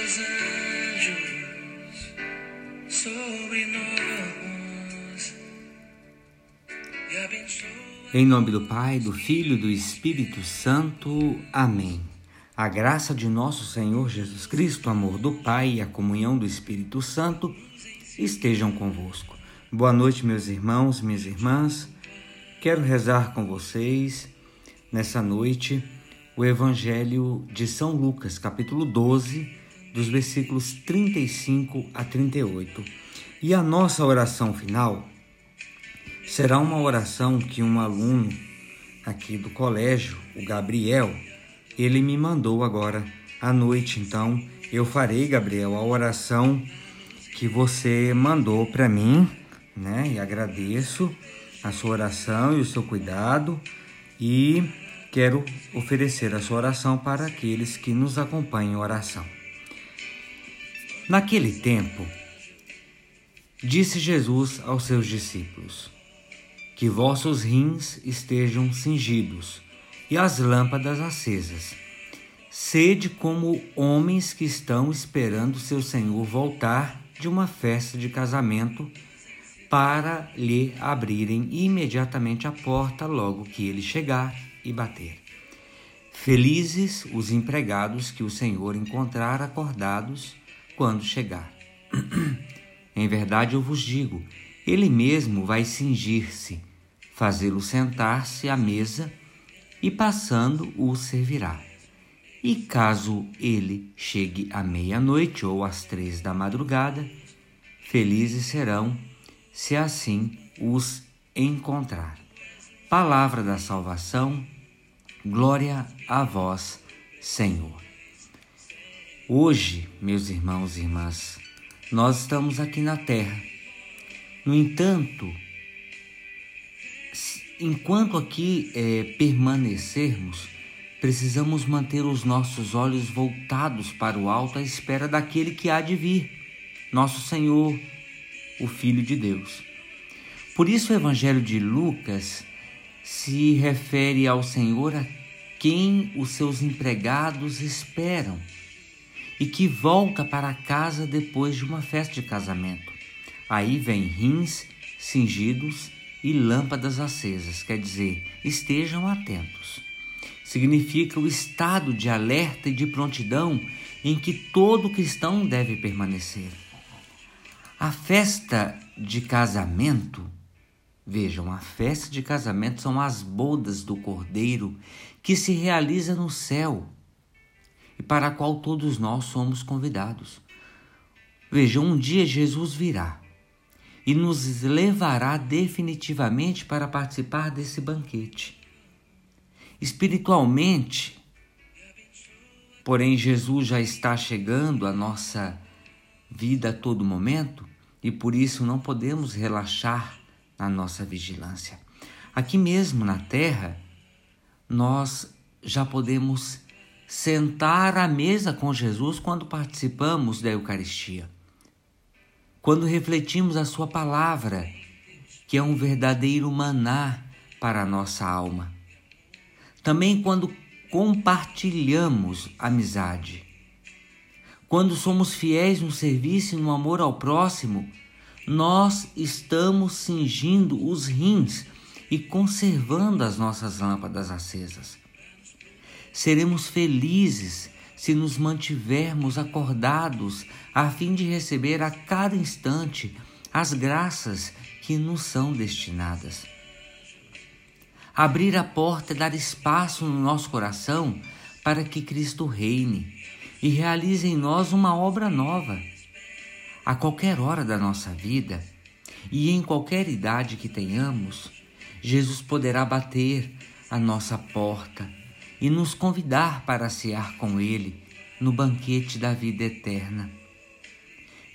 teus anjos sobre nós e abençoa. Em nome do Pai, do Filho e do Espírito Santo. Amém. A graça de nosso Senhor Jesus Cristo, o amor do Pai e a comunhão do Espírito Santo estejam convosco. Boa noite, meus irmãos, minhas irmãs. Quero rezar com vocês nessa noite o Evangelho de São Lucas, capítulo 12, dos versículos 35 a 38. E a nossa oração final será uma oração que um aluno aqui do colégio, o Gabriel, ele me mandou agora à noite. Então, eu farei, Gabriel, a oração que você mandou para mim, né? E agradeço a sua oração e o seu cuidado e quero oferecer a sua oração para aqueles que nos acompanham em oração. Naquele tempo, disse Jesus aos seus discípulos: Que vossos rins estejam cingidos e as lâmpadas acesas. Sede como homens que estão esperando seu Senhor voltar de uma festa de casamento para lhe abrirem imediatamente a porta logo que ele chegar e bater. Felizes os empregados que o Senhor encontrar acordados quando chegar. em verdade eu vos digo, ele mesmo vai cingir-se, fazê-lo sentar-se à mesa e passando o servirá. E caso ele chegue à meia-noite ou às três da madrugada, felizes serão se assim os encontrar. Palavra da salvação, glória a vós, Senhor. Hoje, meus irmãos e irmãs, nós estamos aqui na terra. No entanto, enquanto aqui é, permanecermos, precisamos manter os nossos olhos voltados para o alto à espera daquele que há de vir, nosso Senhor, o Filho de Deus. Por isso, o Evangelho de Lucas se refere ao Senhor a quem os seus empregados esperam e que volta para casa depois de uma festa de casamento. Aí vem rins cingidos e lâmpadas acesas, quer dizer, estejam atentos. Significa o estado de alerta e de prontidão em que todo cristão deve permanecer. A festa de casamento Vejam, a festa de casamento são as bodas do Cordeiro que se realiza no céu e para a qual todos nós somos convidados. Vejam, um dia Jesus virá e nos levará definitivamente para participar desse banquete. Espiritualmente, porém, Jesus já está chegando à nossa vida a todo momento e por isso não podemos relaxar na nossa vigilância. Aqui mesmo na terra, nós já podemos sentar à mesa com Jesus quando participamos da Eucaristia. Quando refletimos a Sua palavra, que é um verdadeiro maná para a nossa alma. Também quando compartilhamos amizade. Quando somos fiéis no serviço e no amor ao próximo, nós estamos cingindo os rins e conservando as nossas lâmpadas acesas. Seremos felizes se nos mantivermos acordados a fim de receber a cada instante as graças que nos são destinadas. Abrir a porta é dar espaço no nosso coração para que Cristo reine e realize em nós uma obra nova a qualquer hora da nossa vida e em qualquer idade que tenhamos, Jesus poderá bater a nossa porta e nos convidar para cear com Ele no banquete da vida eterna.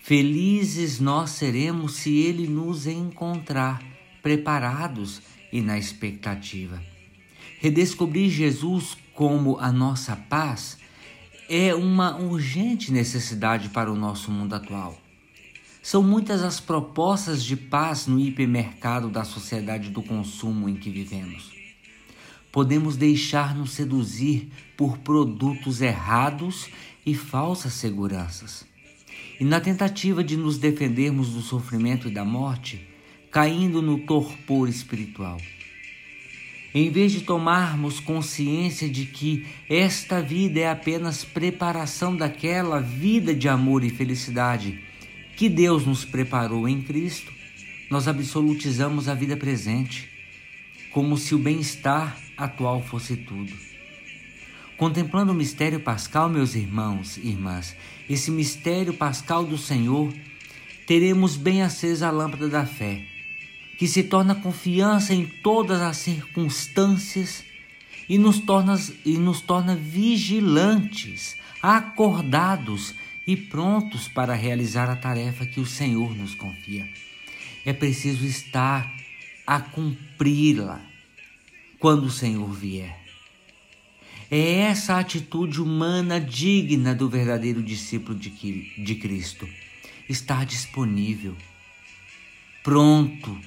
Felizes nós seremos se Ele nos encontrar preparados e na expectativa. Redescobrir Jesus como a nossa paz é uma urgente necessidade para o nosso mundo atual. São muitas as propostas de paz no hipermercado da sociedade do consumo em que vivemos. Podemos deixar-nos seduzir por produtos errados e falsas seguranças. E na tentativa de nos defendermos do sofrimento e da morte, caindo no torpor espiritual. Em vez de tomarmos consciência de que esta vida é apenas preparação daquela vida de amor e felicidade que Deus nos preparou em Cristo, nós absolutizamos a vida presente, como se o bem-estar atual fosse tudo. Contemplando o mistério pascal, meus irmãos e irmãs, esse mistério pascal do Senhor, teremos bem acesa a lâmpada da fé, que se torna confiança em todas as circunstâncias e nos torna, e nos torna vigilantes, acordados e prontos para realizar a tarefa que o Senhor nos confia. É preciso estar a cumpri-la quando o Senhor vier. É essa atitude humana digna do verdadeiro discípulo de, de Cristo. Estar disponível, pronto,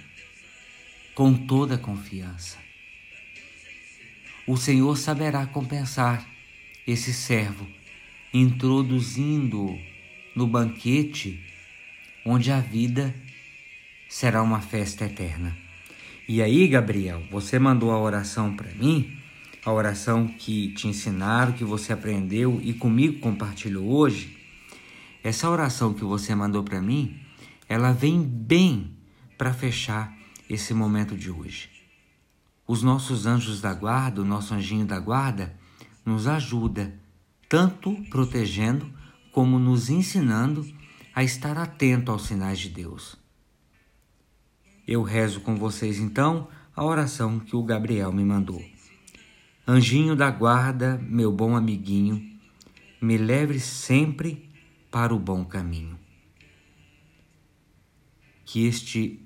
com toda a confiança. O Senhor saberá compensar esse servo, introduzindo-o no banquete onde a vida será uma festa eterna. E aí, Gabriel, você mandou a oração para mim? a oração que te ensinaram, que você aprendeu e comigo compartilhou hoje, essa oração que você mandou para mim, ela vem bem para fechar esse momento de hoje. Os nossos anjos da guarda, o nosso anjinho da guarda, nos ajuda, tanto protegendo como nos ensinando a estar atento aos sinais de Deus. Eu rezo com vocês então a oração que o Gabriel me mandou. Anjinho da guarda, meu bom amiguinho, me leve sempre para o bom caminho. Que este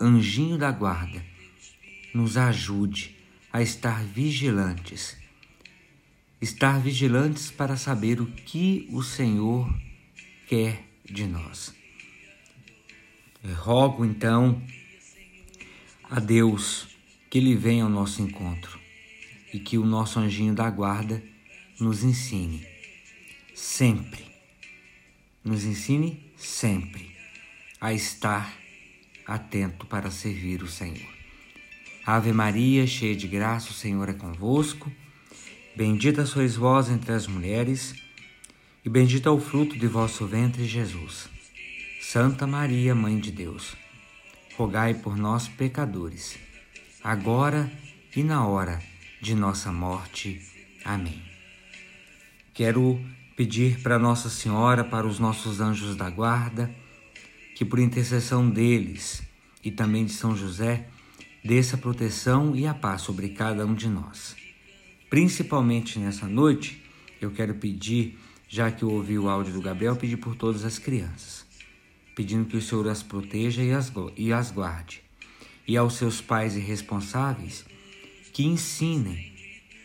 anjinho da guarda nos ajude a estar vigilantes, estar vigilantes para saber o que o Senhor quer de nós. Eu rogo então a Deus que Ele venha ao nosso encontro e que o nosso anjinho da guarda nos ensine sempre, nos ensine sempre a estar atento para servir o Senhor. Ave Maria, cheia de graça, o Senhor é convosco. Bendita sois vós entre as mulheres, e bendito é o fruto de vosso ventre, Jesus. Santa Maria, Mãe de Deus, rogai por nós, pecadores, agora e na hora de nossa morte. Amém. Quero pedir para Nossa Senhora, para os nossos anjos da guarda, que por intercessão deles e também de São José, desça a proteção e a paz sobre cada um de nós. Principalmente nessa noite, eu quero pedir, já que eu ouvi o áudio do Gabriel, pedir por todas as crianças, pedindo que o Senhor as proteja e as, e as guarde. E aos seus pais irresponsáveis, que ensinem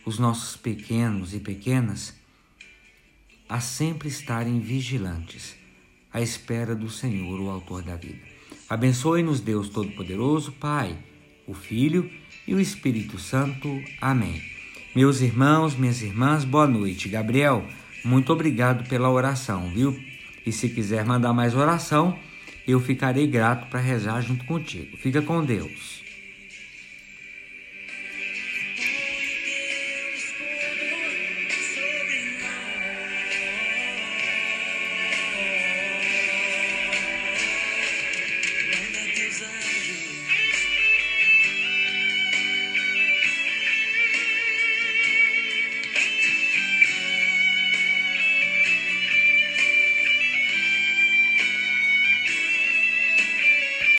os nossos pequenos e pequenas a sempre estarem vigilantes, à espera do Senhor, o Autor da vida. Abençoe-nos, Deus Todo-Poderoso, Pai, o Filho e o Espírito Santo. Amém. Meus irmãos, minhas irmãs, boa noite. Gabriel, muito obrigado pela oração, viu? E se quiser mandar mais oração, eu ficarei grato para rezar junto contigo. Fica com Deus.